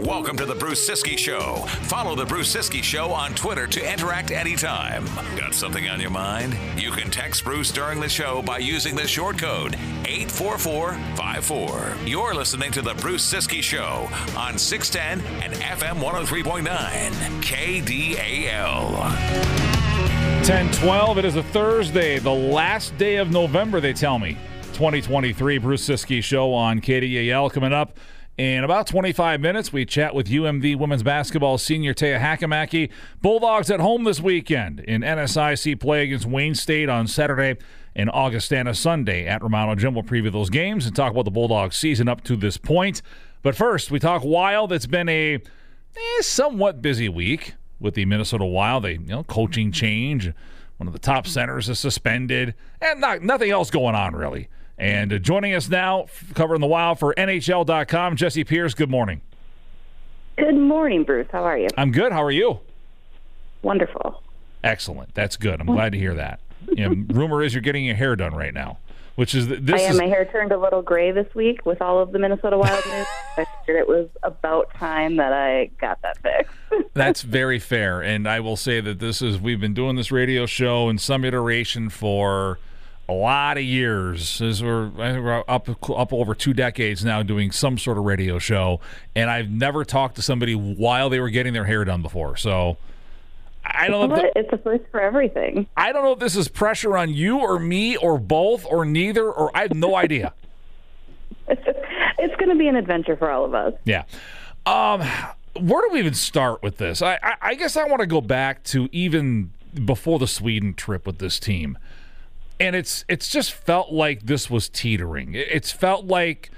Welcome to the Bruce Ciskie Show. Follow the Bruce Ciskie Show on Twitter to interact anytime. Got something on your mind? You can text Bruce during the show by using the short code 84454. You're listening to the Bruce Ciskie Show on 610 and FM 103.9 KDAL. 1012. It is a Thursday, the last day of November, they tell me. 2023 Bruce Ciskie Show on KDAL coming up. In about 25 minutes, we chat with UMD women's basketball senior Taya Hakamaki. Bulldogs at home this weekend in NSIC play against Wayne State on Saturday and Augustana Sunday at Romano Gym. We'll preview those games and talk about the Bulldogs season up to this point. But first, we talk Wild. It's been a eh, somewhat busy week with the Minnesota Wild. They, you know, coaching change. One of the top centers is suspended, and not, nothing else going on really. And uh, joining us now, covering the Wild for NHL.com, Jessi Pierce. Good morning. Good morning, Bruce. How are you? I'm good. How are you? Wonderful. Excellent. That's good. I'm glad to hear that. You know, rumor is you're getting your hair done right now, which is this I am. is My hair turned a little gray this week with all of the Minnesota Wild news. I figured it was about time that I got that fixed. That's very fair. And I will say that this is, we've been doing this radio show in some iteration for a lot of years. As we're, we're up, up over two decades now doing some sort of radio show. And I've never talked to somebody while they were getting their hair done before. So I don't know. The, it's a first for everything. I don't know if this is pressure on you or me or both or neither, or I have no idea. it's going to be an adventure for all of us. Yeah. Um, where do we even start with this? I, I, I guess I want to go back to even before the Sweden trip with this team, and it's it's just felt like this was teetering. It's felt like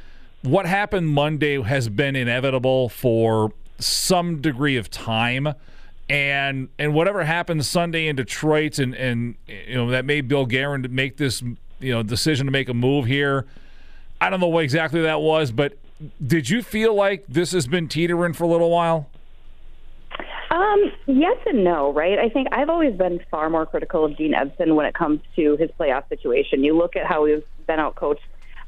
what happened Monday has been inevitable for some degree of time. And and whatever happened Sunday in Detroit and, and you know that made Bill Guerin make this you know decision to make a move here. I don't know what exactly that was, but did you feel like this has been teetering for a little while? Um, yes and no, right? I think I've always been far more critical of Dean Evason when it comes to his playoff situation. You look at how he's been outcoached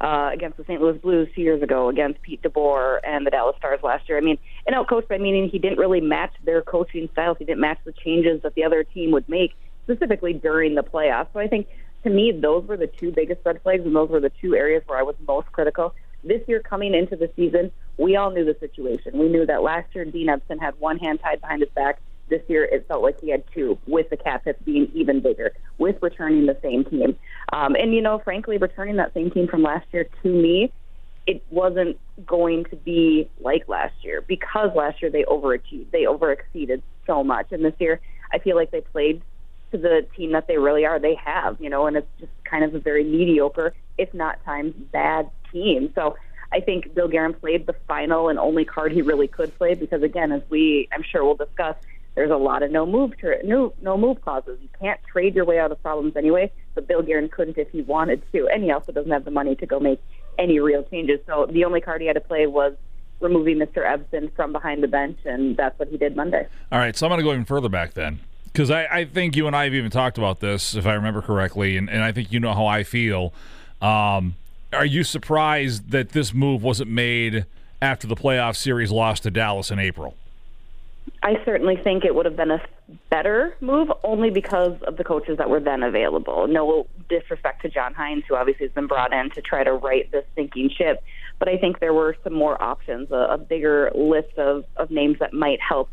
uh, against the St. Louis Blues two years ago, against Pete DeBoer and the Dallas Stars last year. I mean, and outcoached by meaning he didn't really match their coaching styles. He didn't match the changes that the other team would make, specifically during the playoffs. So I think to me, those were the two biggest red flags, and those were the two areas where I was most critical. This year, coming into the season, we all knew the situation. We knew that last year Dean Evason had one hand tied behind his back. This year, it felt like he had two, with the cap hits being even bigger, with returning the same team. Um, and, you know, frankly, returning that same team from last year to me, it wasn't going to be like last year because last year they overachieved. They overexceeded so much. And this year, I feel like they played to the team that they really are. They have, you know, and it's just kind of a very mediocre, if not times bad team. So I think Bill Guerin played the final and only card he really could play because, again, as we, I'm sure we'll discuss, there's a lot of no move tra- no no move clauses. You can't trade your way out of problems anyway. But Bill Guerin couldn't if he wanted to, and he also doesn't have the money to go make any real changes. So the only card he had to play was removing Mr. Evason from behind the bench, and that's what he did Monday. All right, so I'm going to go even further back then. Because I, I think you and I have even talked about this, if I remember correctly, and, and I think you know how I feel. Um, are you surprised that this move wasn't made after the playoff series lost to Dallas in April? I certainly think it would have been a better move only because of the coaches that were then available. No disrespect to John Hynes, who obviously has been brought in to try to right this sinking ship, but I think there were some more options, a, a bigger list of, of names that might help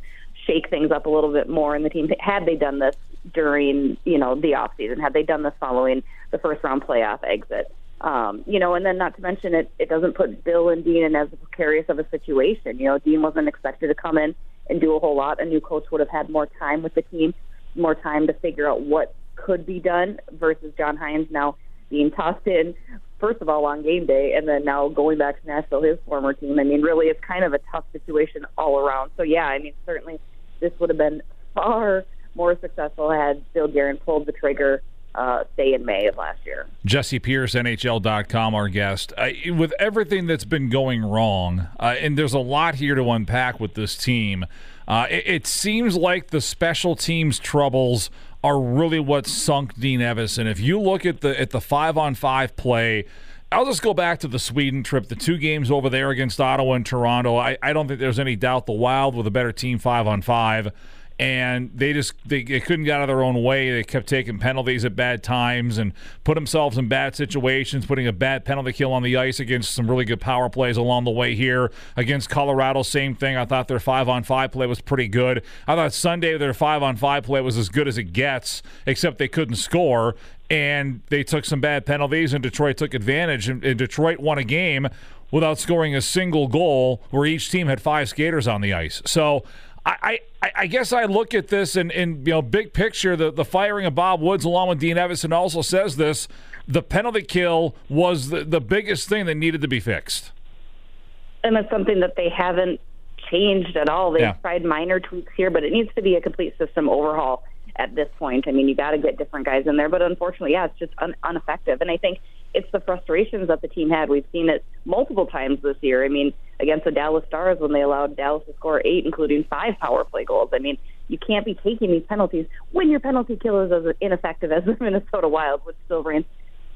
shake things up a little bit more in the team. Had they done this during, you know, the off season, had they done this following the first round playoff exit. Um, you know, and then not to mention it, it doesn't put Bill and Dean in as precarious of a situation. You know, Dean wasn't expected to come in and do a whole lot. A new coach would have had more time with the team, more time to figure out what could be done versus John Hynes now being tossed in, first of all, on game day, and then now going back to Nashville, his former team. I mean, really, it's kind of a tough situation all around. So, yeah, I mean, certainly this would have been far more successful had Bill Guerin pulled the trigger uh, say in May of last year. Jessi Pierce, NHL.com, our guest. Uh, with everything that's been going wrong, uh, and there's a lot here to unpack with this team, uh, it, it seems like the special teams troubles are really what sunk Dean Evason. If you look at the at the five on five play, I'll just go back to the Sweden trip, the two games over there against Ottawa and Toronto. I, I don't think there's any doubt the Wild with a better team five on five and they just they, they, couldn't get out of their own way. They kept taking penalties at bad times and put themselves in bad situations, putting a bad penalty kill on the ice against some really good power plays along the way here. Against Colorado, same thing. I thought their five on five play was pretty good. I thought Sunday their five on five play was as good as it gets, except they couldn't score and they took some bad penalties and Detroit took advantage and, and Detroit won a game without scoring a single goal where each team had five skaters on the ice. So I, I, I guess I look at this and, in you know big picture the, the firing of Bob Woods along with Dean Evason also says this the penalty kill was the, the biggest thing that needed to be fixed. And it's something that they haven't changed at all. They've yeah. tried minor tweaks here, but it needs to be a complete system overhaul at this point. I mean, you got to get different guys in there, but unfortunately, yeah, it's just un- ineffective. And I think it's the frustrations that the team had. We've seen it multiple times this year. I mean, against the Dallas Stars when they allowed Dallas to score eight, including five power play goals. I mean, you can't be taking these penalties when your penalty kill is as ineffective as the Minnesota Wild, which still ranks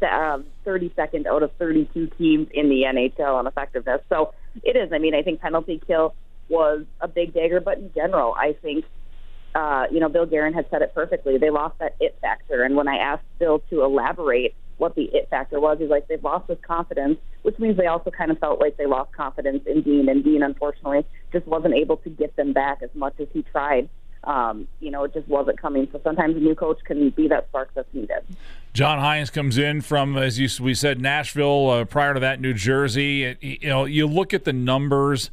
um, 32nd out of 32 teams in the NHL on effectiveness. So it is. I mean, I think penalty kill was a big dagger, but in general, I think uh, you know, Bill Guerin had said it perfectly. They lost that it factor. And when I asked Bill to elaborate what the it factor was, he's like, they've lost this confidence, which means they also kind of felt like they lost confidence in Dean. And Dean, unfortunately, just wasn't able to get them back as much as he tried. Um, you know, it just wasn't coming. So sometimes a new coach can be that spark that's needed. John Hynes comes in from, as you, we said, Nashville. Uh, prior to that, New Jersey. You know, you look at the numbers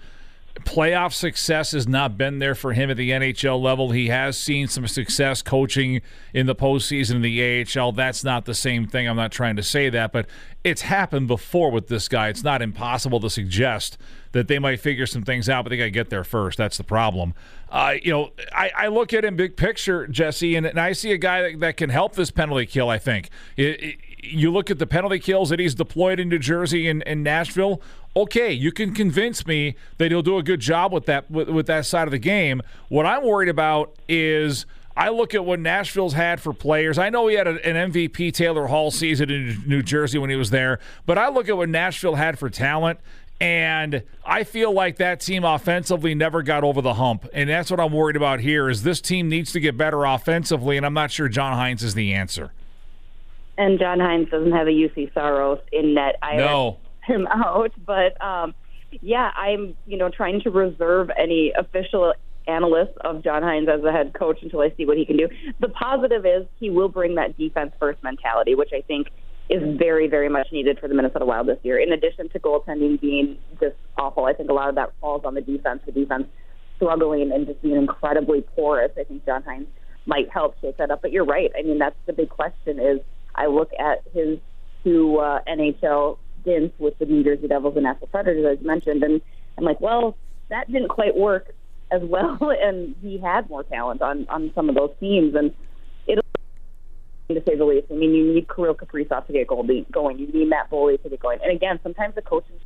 playoff success has not been there for him at the NHL level. He has seen some success coaching in the postseason in the AHL. That's not the same thing. I'm not trying to say that, but it's happened before with this guy. It's not impossible to suggest that they might figure some things out, but they got to get there first. That's the problem. Uh, you know, I, I, look at him big picture, Jessi, and, and I see a guy that, that, can help this penalty kill. I think it, you look at the penalty kills that he's deployed in New Jersey and, and Nashville okay, you can convince me that he'll do a good job with that with, with that side of the game. What I'm worried about is I look at what Nashville's had for players. I know he had a, an MVP Taylor Hall season in New Jersey when he was there, but I look at what Nashville had for talent. And I feel like that team offensively never got over the hump. And that's what I'm worried about here is this team needs to get better offensively, and I'm not sure John Hynes is the answer. And John Hynes doesn't have a Juuse Saros in net either. No him out. But um, yeah, I'm you know trying to reserve any official analyst of John Hynes as a head coach until I see what he can do. The positive is he will bring that defense first mentality, which I think is very, very much needed for the Minnesota Wild this year. In addition to goaltending being just awful, I think a lot of that falls on the defense. The defense struggling and just being incredibly porous. I think John Hynes might help shake that up. But you're right. I mean, that's the big question. Is I look at his two uh, NHL stints with the New Jersey Devils and Nashville Predators, as mentioned, and I'm like, well, that didn't quite work as well, and he had more talent on on some of those teams, and to say the least. I mean, you need Kirill Kaprizov to get Goldie going. You need Matt Boldy to get going. And again, sometimes the coaches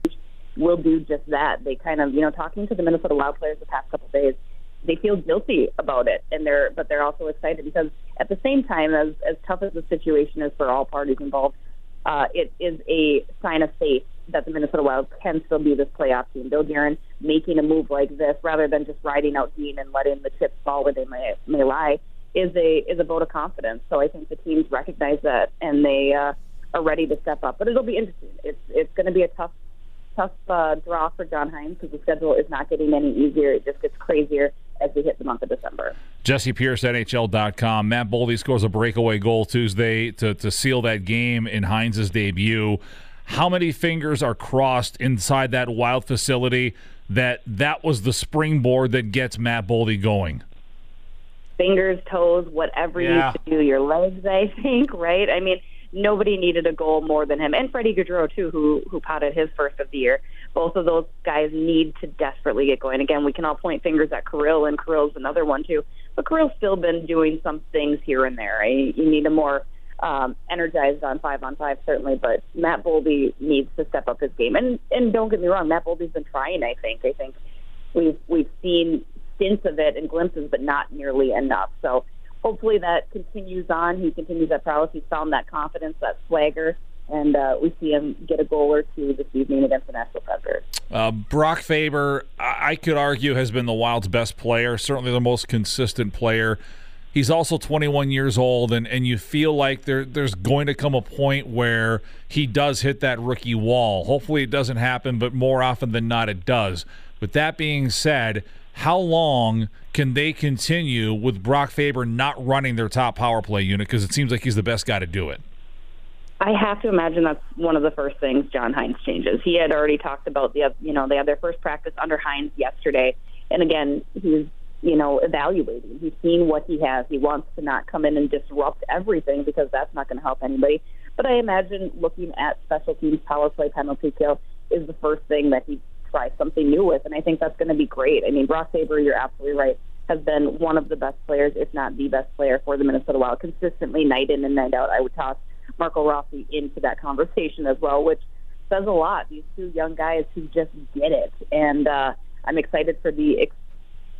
will do just that. They kind of, you know, talking to the Minnesota Wild players the past couple of days, they feel guilty about it, and they're but they're also excited because at the same time, as as tough as the situation is for all parties involved, uh, it is a sign of faith that the Minnesota Wild can still be this playoff team. Bill Guerin making a move like this rather than just riding out Dean and letting the chips fall where they may, may lie is a is a vote of confidence. So I think the teams recognize that and they uh, are ready to step up. But it'll be interesting. It's it's going to be a tough tough uh, draw for John Hynes because the schedule is not getting any easier. It just gets crazier as we hit the month of December. Jessi Pierce, NHL.com. Matt Boldy scores a breakaway goal Tuesday to, to seal that game in Hynes' debut. How many fingers are crossed inside that wild facility that that was the springboard that gets Matt Boldy going? Fingers, toes, whatever yeah. you do, your legs, I think, right? I mean, nobody needed a goal more than him, and Freddie Gaudreau too, who who potted his first of the year. Both of those guys need to desperately get going. Again, we can all point fingers at Kirill, and Kirill's another one too. But Kirill's still been doing some things here and there. You need a more um, energized on five on five certainly, but Matt Boldy needs to step up his game. And and don't get me wrong, Matt Boldy's been trying. I think I think we've we've seen stints of it and glimpses, but not nearly enough. So hopefully that continues on. He continues that prowess. He's found that confidence, that swagger, and uh, we see him get a goal or two this evening against the Nashville Predators. Uh, Brock Faber, I could argue, has been the Wild's best player, certainly the most consistent player. He's also 21 years old, and, and you feel like there there's going to come a point where he does hit that rookie wall. Hopefully, it doesn't happen, but more often than not, it does. With that being said, how long can they continue with Brock Faber not running their top power play unit? Because it seems like he's the best guy to do it. I have to imagine that's one of the first things John Hynes changes. He had already talked about the, you know, they had their first practice under Hynes yesterday, and again, he's, you know, evaluating. He's seen what he has. He wants to not come in and disrupt everything because that's not going to help anybody. But I imagine looking at special teams power play penalty kill is the first thing that he tries something new with, and I think that's going to be great. I mean, Brock Faber, you're absolutely right, has been one of the best players, if not the best player for the Minnesota Wild, consistently night in and night out. I would toss Marco Rossi into that conversation as well, which says a lot. These two young guys who just get it, and uh, I'm excited for the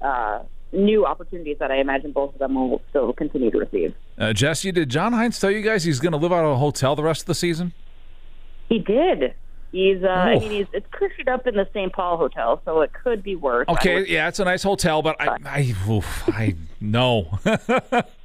uh, new opportunities that I imagine both of them will still continue to receive. Uh, Jessi, did John Hynes tell you guys he's going to live out of a hotel the rest of the season? He did. He's, uh, I mean, he's it's cushied up in the St. Paul hotel, so it could be worse. Okay, yeah, it's a nice hotel, but I, I, oof, I know.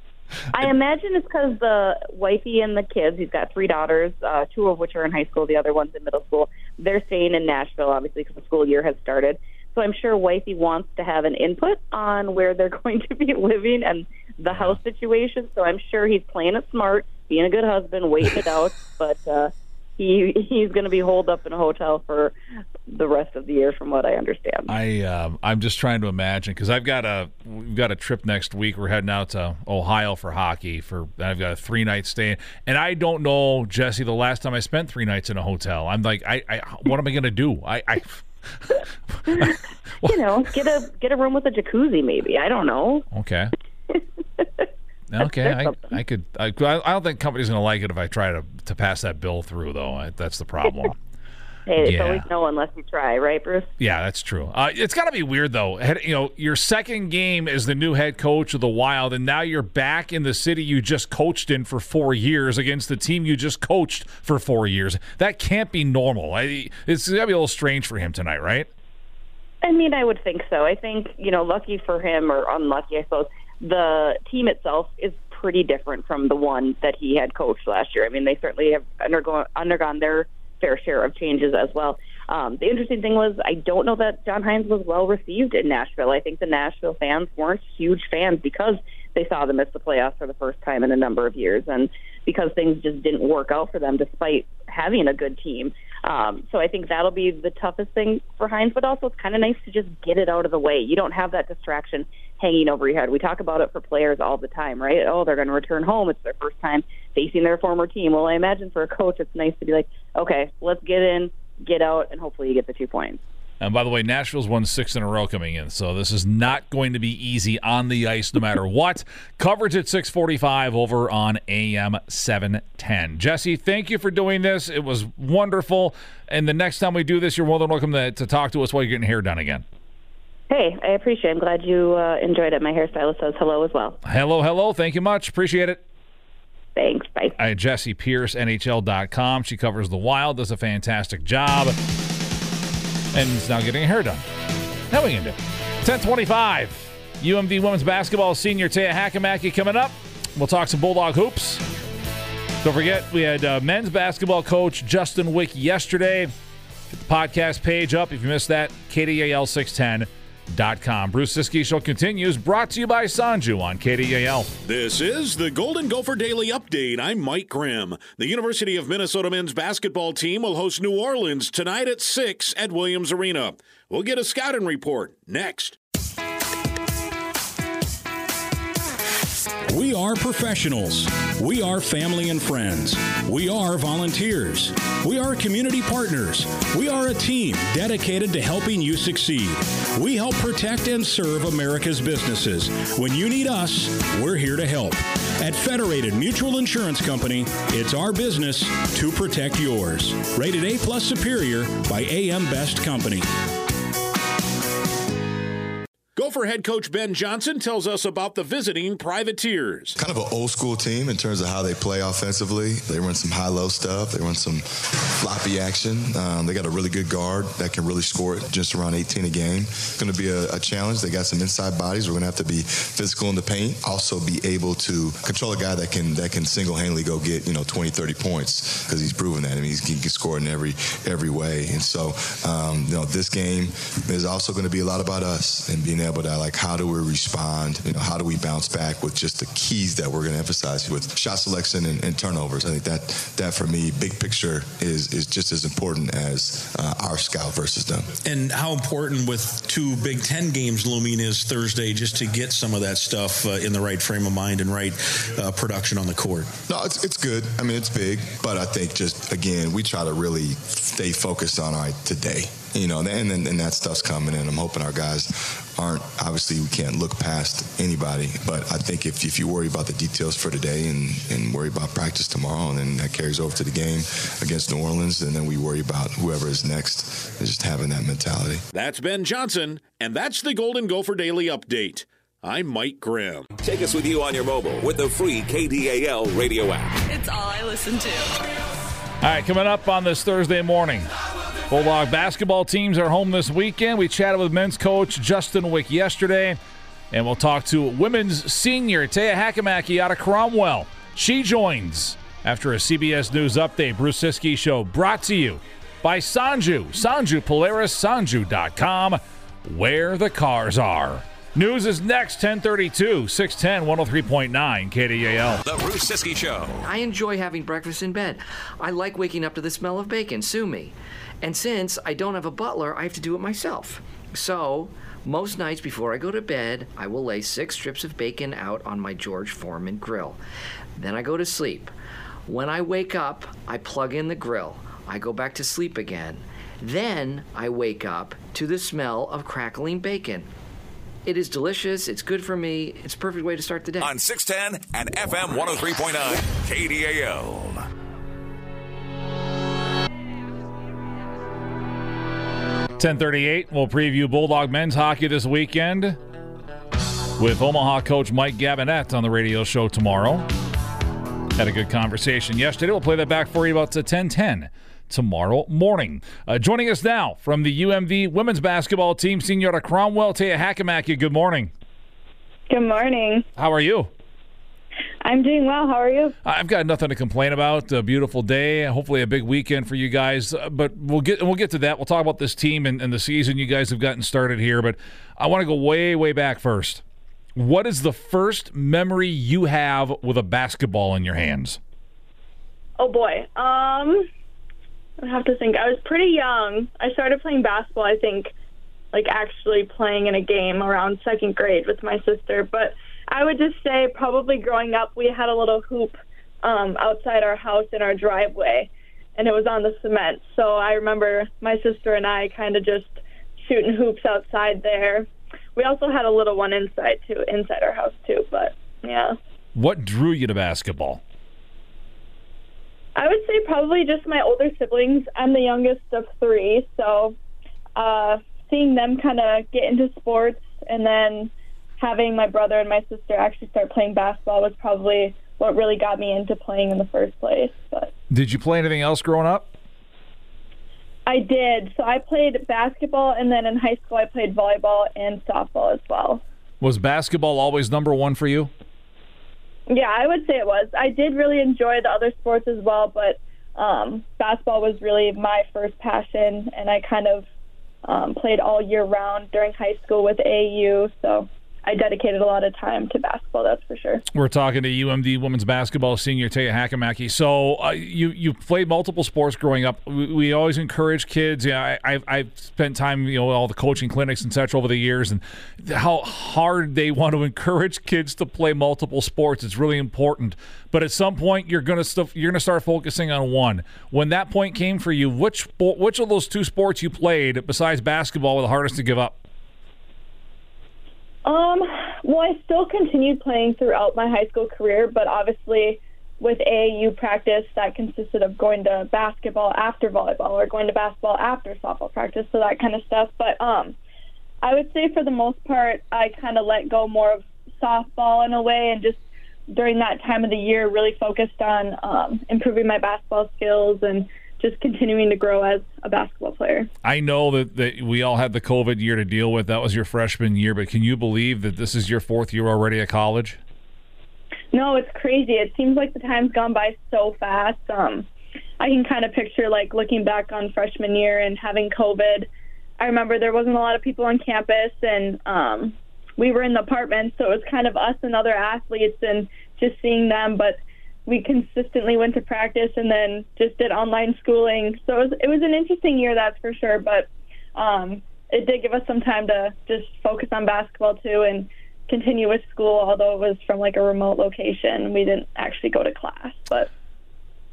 I imagine it's because the wifey and the kids. He's got three daughters, uh, two of which are in high school, the other one's in middle school. They're staying in Nashville, obviously, because the school year has started. So I'm sure wifey wants to have an input on where they're going to be living and the house situation. So I'm sure he's playing it smart, being a good husband, waiting it out. But uh, he he's going to be holed up in a hotel for the rest of the year, from what I understand. I um, I'm just trying to imagine because I've got a we've got a trip next week. We're heading out to Ohio for hockey. For I've got a three night stay, and I don't know Jessi. The last time I spent three nights in a hotel, I'm like, I, I what am I going to do? I. I you know, get a get a room with a jacuzzi, maybe. I don't know. Okay. Okay, I, I could. I, I don't think company's going to like it if I try to to pass that bill through, though. I, that's the problem. hey, it's yeah. always no unless you try, right, Bruce? Yeah, that's true. Uh, it's got to be weird though. You know, your second game as the new head coach of the Wild, and now you're back in the city you just coached in for four years against the team you just coached for four years. That can't be normal. I, it's got to be a little strange for him tonight, right? I mean, I would think so. I think you know, lucky for him or unlucky, I suppose the team itself is pretty different from the one that he had coached last year. I mean, they certainly have undergone undergone their fair share of changes as well. Um, the interesting thing was, I don't know that John Hynes was well received in Nashville. I think the Nashville fans weren't huge fans because they saw them miss the playoffs for the first time in a number of years, and because things just didn't work out for them despite having a good team. Um, so I think that'll be the toughest thing for Hynes, but also it's kind of nice to just get it out of the way. You don't have that distraction hanging over your head. We talk about it for players all the time, right? Oh, they're going to return home. It's their first time facing their former team. Well, I imagine for a coach, it's nice to be like, okay, let's get in, get out, and hopefully you get the two points. And by the way, Nashville's won six in a row coming in, so this is not going to be easy on the ice no matter what. Coverage at 645 over on AM 710. Jessi, thank you for doing this. It was wonderful. And the next time we do this, you're more than welcome to, to talk to us while you're getting hair done again. Hey, I appreciate it. I'm glad you uh, enjoyed it. My hairstylist says hello as well. Hello, hello. Thank you much. Appreciate it. Thanks. Bye. I, Jessi Pierce, NHL.com. She covers the Wild, does a fantastic job and is now getting a hair done. Now we can do. 1025. UMD women's basketball senior Taya Hakamaki coming up. We'll talk some Bulldog hoops. Don't forget, we had uh, men's basketball coach Justin Wieck yesterday. Get the podcast page up if you missed that. KDAL 610 Com. Bruce Ciskie Show continues, brought to you by Sanju on KDAL. This is the Golden Gopher Daily Update. I'm Mike Grimm. The University of Minnesota men's basketball team will host New Orleans tonight at 6 at Williams Arena. We'll get a scouting report next. We are professionals. We are family and friends. We are volunteers. We are community partners. We are a team dedicated to helping you succeed. We help protect and serve America's businesses. When you need us, we're here to help. At Federated Mutual Insurance Company, it's our business to protect yours. Rated A plus superior by AM Best Company. Gopher head coach Ben Johnson tells us about the visiting Privateers. Kind of an old school team in terms of how they play offensively. They run some high low stuff, they run some floppy action. Um, they got a really good guard that can really score it just around 18 a game. It's going to be a, a challenge. They got some inside bodies. We're going to have to be physical in the paint. Also be able to control a guy that can that can single handedly go get you know 20, 30 points because he's proven that. I mean, he's, he can score in every every way. And so um, you know this game is also going to be a lot about us and being able to like how do we respond? You know, how do we bounce back with just the keys that we're going to emphasize with shot selection and, and, turnovers. I think that that for me, big picture is is just as important as uh, our scout versus them. And how important with two Big Ten games looming is Thursday just to get some of that stuff uh, in the right frame of mind and right uh, production on the court. No, it's it's good. I mean, it's big, but I think just again, we try to really stay focused on right today you know, and, and, and that stuff's coming in. I'm hoping our guys aren't, obviously, we can't look past anybody, but I think if, if you worry about the details for today and, and worry about practice tomorrow, and then that carries over to the game against New Orleans, and then we worry about whoever is next, just having that mentality. That's Ben Johnson, and that's the Golden Gopher Daily Update. I'm Mike Grimm. Take us with you on your mobile with the free KDAL radio app. It's all I listen to. All right, coming up on this Thursday morning. Bulldog basketball teams are home this weekend. We chatted with men's coach Justin Wieck yesterday, and we'll talk to women's senior Taya Hakamaki out of Cromwell. She joins after a CBS News update. Bruce Ciskie Show brought to you by Sanju, Sanju Polaris, Sanju.com, where the cars are. News is next, 1032, 610, 103.9 KDAL. The Bruce Ciskie Show. I enjoy having breakfast in bed. I like waking up to the smell of bacon. Sue me. And since I don't have a butler, I have to do it myself. So, most nights before I go to bed, I will lay six strips of bacon out on my George Foreman grill. Then I go to sleep. When I wake up, I plug in the grill. I go back to sleep again. Then I wake up to the smell of crackling bacon. It is delicious. It's good for me. It's a perfect way to start the day. On 610 and FM 103.9 KDAL. 1038, we'll preview Bulldog men's hockey this weekend with Omaha coach Mike Gabinet on the radio show tomorrow. Had a good conversation yesterday. We'll play that back for you about 1010 tomorrow morning. Uh, joining us now from the UMD women's basketball team, Senora Cromwell, Taya Hakamaki. Good morning. Good morning. How are you? I'm doing well. How are you? I've got nothing to complain about. A beautiful day. Hopefully, a big weekend for you guys. Uh, but we'll get we'll get to that. We'll talk about this team and, and the season you guys have gotten started here. But I want to go way way back first. What is the first memory you have with a basketball in your hands? Oh boy. Um, I have to think. I was pretty young. I started playing basketball. I think, like actually playing in a game around second grade with my sister, but I would just say probably growing up, we had a little hoop um, outside our house in our driveway, and it was on the cement. So I remember my sister and I kind of just shooting hoops outside there. We also had a little one inside too, inside our house too. But yeah. What drew you to basketball? I would say probably just my older siblings. I'm the youngest of three, so uh, seeing them kind of get into sports and then having my brother and my sister actually start playing basketball was probably what really got me into playing in the first place. But did you play anything else growing up? I did. So I played basketball, and then in high school I played volleyball and softball as well. Was basketball always number one for you? Yeah, I would say it was. I did really enjoy the other sports as well, but um, basketball was really my first passion, and I kind of um, played all year round during high school with AAU. So I dedicated a lot of time to basketball. That's for sure. We're talking to UMD women's basketball senior Taya Hakamaki. So uh, you you played multiple sports growing up. We, we always encourage kids. Yeah, I, I've, I've spent time you know all the coaching clinics and such over the years, and how hard they want to encourage kids to play multiple sports. It's really important. But at some point, you're gonna you're gonna start focusing on one. When that point came for you, which which of those two sports you played besides basketball were the hardest to give up? Um, well, I still continued playing throughout my high school career, but obviously with AAU practice, that consisted of going to basketball after volleyball or going to basketball after softball practice, so that kind of stuff. But um, I would say for the most part, I kind of let go more of softball in a way, and just during that time of the year, really focused on um, improving my basketball skills and just continuing to grow as a basketball player. I know that, that we all had the COVID year to deal with. That was your freshman year, but can you believe that this is your fourth year already at college? No, it's crazy. It seems like the time's gone by so fast. Um, I can kind of picture like looking back on freshman year and having COVID. I remember there wasn't a lot of people on campus, and um, we were in the apartment, so it was kind of us and other athletes and just seeing them. But we consistently went to practice and then just did online schooling. So it was it was an interesting year, that's for sure. But um, it did give us some time to just focus on basketball too and continue with school. Although it was from like a remote location, we didn't actually go to class, but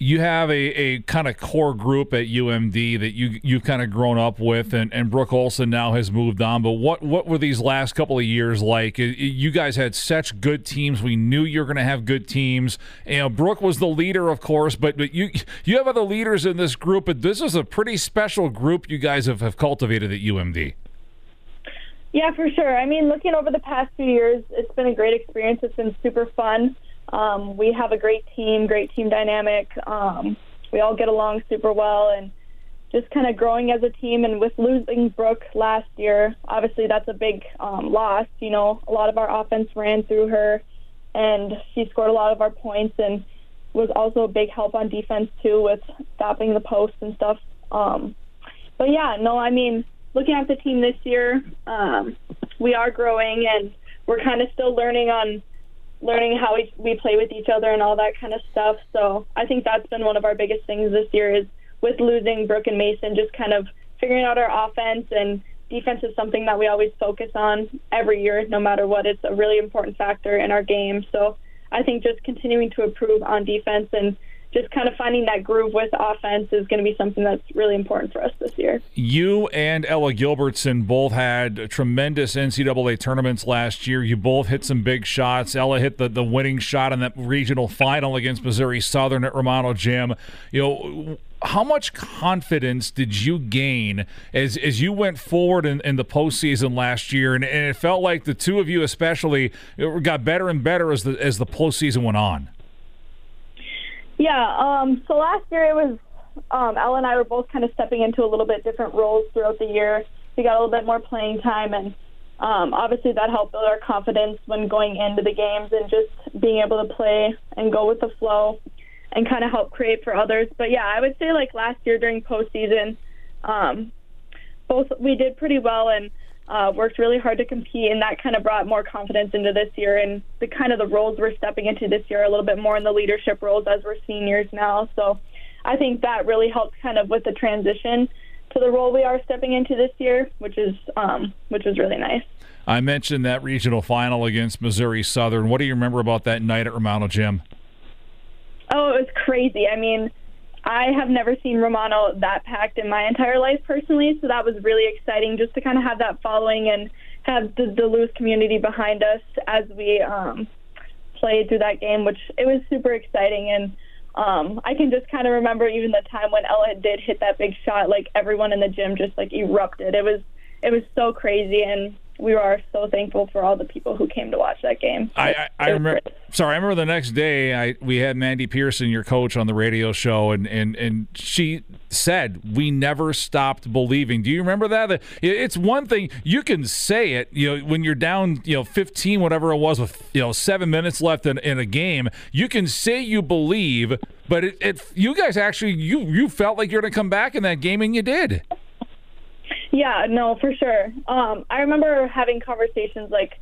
you have a, a kind of core group at UMD that you you've kind of grown up with, and, and Brooke Olson now has moved on. But what what were these last couple of years like? You guys had such good teams. We knew you were going to have good teams. You know, Brooke was the leader, of course, but, but you you have other leaders in this group. But this is a pretty special group you guys have, have cultivated at UMD. Yeah, for sure. I mean, looking over the past few years, it's been a great experience. It's been super fun. Um, we have a great team, great team dynamic. Um, we all get along super well, and just kind of growing as a team. And with losing Brooke last year, obviously that's a big um, loss. You know, a lot of our offense ran through her, and she scored a lot of our points, and was also a big help on defense too with stopping the post and stuff. Um, but yeah, no, I mean, looking at the team this year, um, we are growing, and we're kind of still learning on learning how we, we play with each other and all that kind of stuff. So I think that's been one of our biggest things this year is with losing Brooke and Mason, just kind of figuring out our offense and defense is something that we always focus on every year, no matter what. It's a really important factor in our game. So I think just continuing to improve on defense and just kind of finding that groove with offense is going to be something that's really important for us this year. You and Ella Gilbertson both had tremendous NCAA tournaments last year. You both hit some big shots. Ella hit the, the winning shot in that regional final against Missouri Southern at Romano Gym. You know, how much confidence did you gain as as you went forward in, in the postseason last year? And, and, it felt like the two of you, especially, got better and better as the as the postseason went on. Yeah. Um, so last year it was um, Ella and I were both kind of stepping into a little bit different roles throughout the year. We got a little bit more playing time, and um, obviously that helped build our confidence when going into the games and just being able to play and go with the flow and kind of help create for others. But yeah, I would say like last year during postseason, um, both we did pretty well and uh, worked really hard to compete, and that kind of brought more confidence into this year. And the kind of the roles we're stepping into this year a little bit more in the leadership roles as we're seniors now. So I think that really helped kind of with the transition to the role we are stepping into this year, which is um, which was really nice. I mentioned that regional final against Missouri Southern. What do you remember about that night at Romano Gym? Oh, it was crazy. I mean, I have never seen Romano that packed in my entire life personally, so that was really exciting just to kind of have that following and have the Duluth community behind us as we um, played through that game, which it was super exciting. And um, I can just kind of remember even the time when Ella did hit that big shot, like everyone in the gym just like erupted. It was it was so crazy, and we are so thankful for all the people who came to watch that game. I, I, I remember. Sorry, I remember the next day. I we had Mandy Pearson, your coach, on the radio show, and and and she said we never stopped believing. Do you remember that? It's one thing you can say it, you know, when you're down, you know, 15, whatever it was, with you know seven minutes left in, in a game. You can say you believe, but it, it you guys actually you you felt like you're going to come back in that game, and you did. Yeah, no, for sure. Um, I remember having conversations like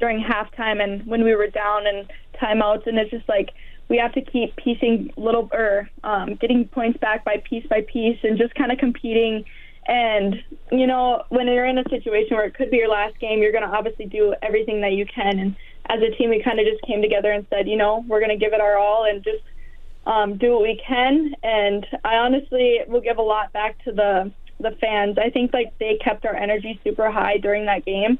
during halftime and when we were down and timeouts, and it's just like we have to keep piecing little or um, getting points back by piece by piece, and just kind of competing. And you know, when you're in a situation where it could be your last game, you're going to obviously do everything that you can. And as a team, we kind of just came together and said, you know, we're going to give it our all and just um, do what we can. And I honestly will give a lot back to the the fans. I think like they kept our energy super high during that game,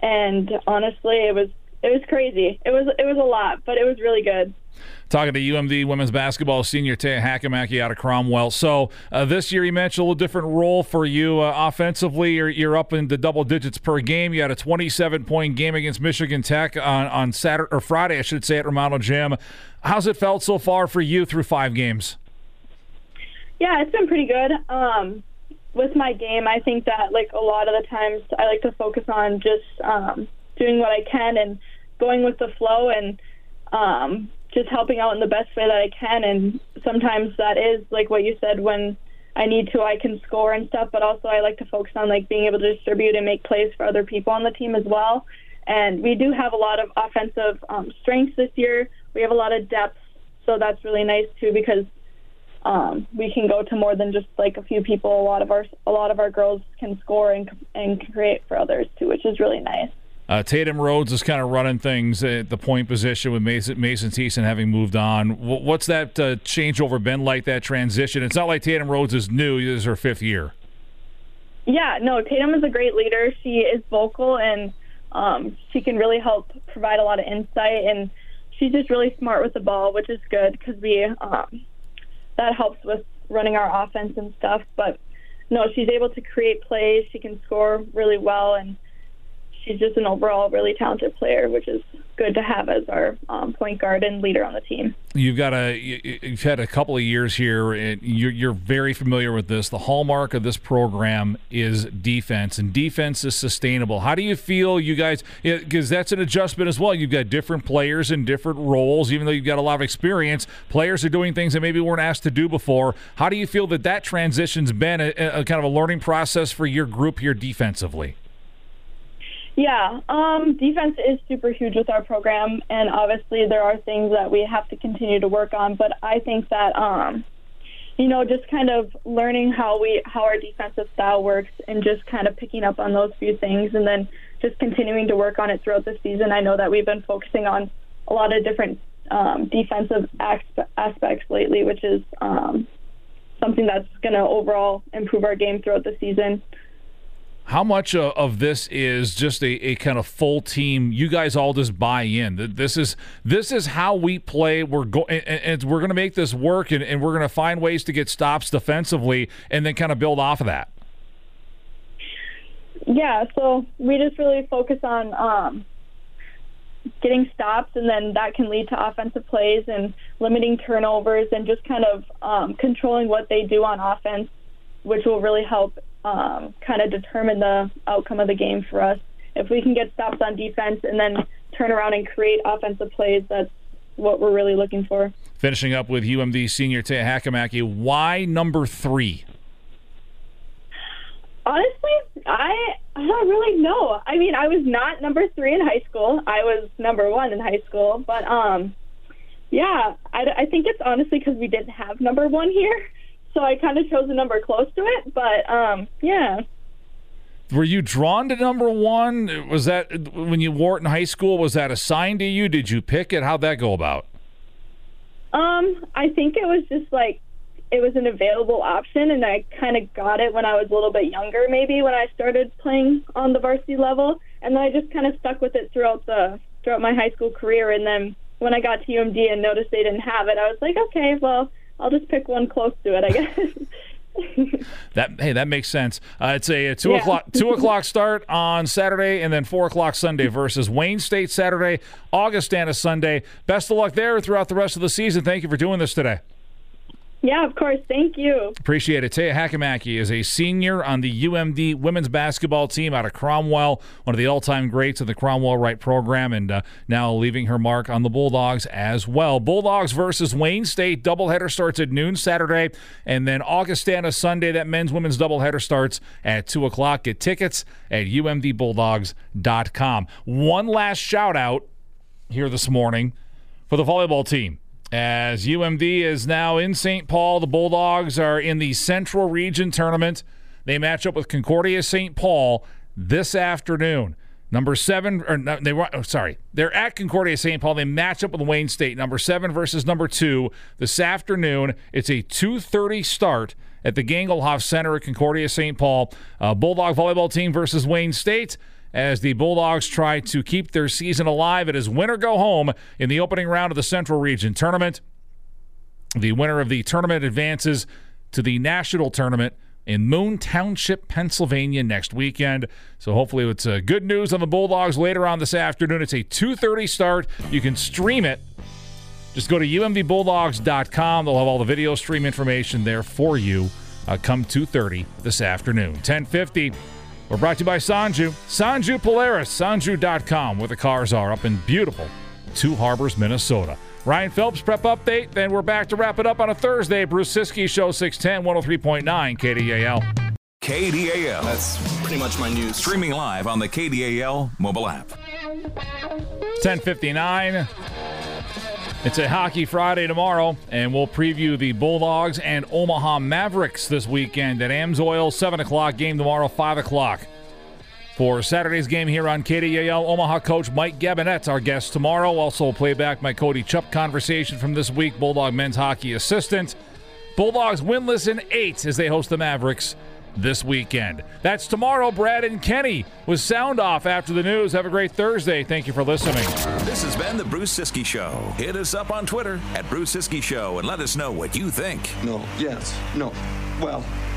and honestly, it was it was crazy. It was it was a lot, but it was really good. Talking to UMD women's basketball senior Taya Hakamaki out of Cromwell. So uh, this year you mentioned a little different role for you uh, offensively. You're, you're up into double digits per game. You had a 27 point game against Michigan Tech on on Saturday or Friday, I should say, at Romano Gym. How's it felt so far for you through five games? Yeah, it's been pretty good. Um, with my game, I think that like a lot of the times I like to focus on just um, doing what I can and going with the flow and um, just helping out in the best way that I can. And sometimes that is like what you said when I need to, I can score and stuff. But also, I like to focus on like being able to distribute and make plays for other people on the team as well. And we do have a lot of offensive um, strengths this year. We have a lot of depth, so that's really nice too because um, we can go to more than just like a few people. A lot of our a lot of our girls can score and and create for others too, which is really nice. Uh, Tatum Rhodes is kind of running things at the point position with Mason, Mason Thiessen having moved on. What's that uh, changeover been like, that transition? It's not like Tatum Rhodes is new. This is her fifth year. Yeah, no, Tatum is a great leader. She is vocal and um, she can really help provide a lot of insight. And she's just really smart with the ball, which is good because we um, that helps with running our offense and stuff. But no, she's able to create plays. She can score really well and – she's just an overall really talented player, which is good to have as our um, point guard and leader on the team. You've got a you've had a couple of years here, and you're, you're very familiar with this. The hallmark of this program is defense, and defense is sustainable. How do you feel, you guys? Because that's an adjustment as well. You've got different players in different roles, even though you've got a lot of experience. Players are doing things that maybe weren't asked to do before. How do you feel that that transition's been a, a kind of a learning process for your group here defensively? Yeah, um, defense is super huge with our program, and obviously there are things that we have to continue to work on. But I think that, um, you know, just kind of learning how we how our defensive style works, and just kind of picking up on those few things, and then just continuing to work on it throughout the season. I know that we've been focusing on a lot of different um, defensive aspects lately, which is um, something that's going to overall improve our game throughout the season. How much of this is just a, a kind of full team? You guys all just buy in. This is this is how we play. We're going and, and, we're going to make this work, and, and we're going to find ways to get stops defensively, and then kind of build off of that. Yeah, so we just really focus on um, getting stops, and then that can lead to offensive plays and limiting turnovers, and just kind of um, controlling what they do on offense, which will really help um, kind of determine the outcome of the game for us. If we can get stops on defense and then turn around and create offensive plays, that's what we're really looking for. Finishing up with UMD senior Taya Hakamaki, why number three? Honestly, I I don't really know. I mean, I was not number three in high school. I was number one in high school. But um, yeah, I, I think it's honestly because we didn't have number one here so I kind of chose a number close to it. But um, yeah. Were you drawn to number one? Was that when you wore it in high school? Was that assigned to you? Did you pick it? How'd that go about? Um, I think it was just like it was an available option, and I kind of got it when I was a little bit younger, maybe when I started playing on the varsity level, and then I just kind of stuck with it throughout the throughout my high school career. And then when I got to UMD and noticed they didn't have it, I was like, okay, well, I'll just pick one close to it, I guess. that hey, that makes sense. Uh, it's a, two yeah. o'clock two o'clock start on Saturday, and then four o'clock Sunday versus Wayne State Saturday, Augustana Sunday. Best of luck there throughout the rest of the season. Thank you for doing this today. Yeah, of course. Thank you. Appreciate it. Taya Hakamaki is a senior on the UMD women's basketball team out of Cromwell, one of the all time greats of the Cromwell Wright program, and uh, now leaving her mark on the Bulldogs as well. Bulldogs versus Wayne State. Doubleheader starts at noon Saturday, and then Augustana Sunday. That men's women's doubleheader starts at 2 o'clock. Get tickets at umdbulldogs.com. One last shout out here this morning for the volleyball team as UMD is now in St. Paul. The Bulldogs are in the Central Region Tournament. They match up with Concordia St. Paul this afternoon. Number seven, or no, they were oh, sorry, they're at Concordia St. Paul. They match up with Wayne State. Number seven versus number two this afternoon. It's a 2:30 start at the Gangelhoff Center at Concordia St. Paul. Uh, Bulldog volleyball team versus Wayne State. As the Bulldogs try to keep their season alive. It is win or go home in the opening round of the Central Region Tournament. The winner of the tournament advances to the national tournament in Moon Township, Pennsylvania next weekend. So hopefully it's uh, good news on the Bulldogs later on this afternoon. It's a 2:30 start. You can stream it. Just go to umdbulldogs.com. They'll have all the video stream information there for you. Uh, come 2:30 this afternoon. 10:50. We're brought to you by Sonju. Sonju Polaris. Sonju.com, where the cars are up in beautiful Two Harbors, Minnesota. Ryan Phelps prep update. Then we're back to wrap it up on a Thursday. Bruce Ciskie Show 610 103.9 KDAL. KDAL. That's pretty much my news. Streaming live on the KDAL mobile app. 1059. It's a Hockey Friday tomorrow, and we'll preview the Bulldogs and Omaha Mavericks this weekend at Amsoil. 7 o'clock game tomorrow, 5 o'clock. For Saturday's game here on KDAL, Omaha coach Mike Gabinet's our guest tomorrow. Also, play back my Cody Chupp conversation from this week, Bulldog men's hockey assistant. Bulldogs winless in eight as they host the Mavericks this weekend. That's tomorrow. Brad and Kenny with sound off after the news. Have a great Thursday. Thank you for listening. This has been the Bruce Ciskie Show. Hit us up on Twitter at Bruce Ciskie Show and let us know what you think. No, yes, no. Well,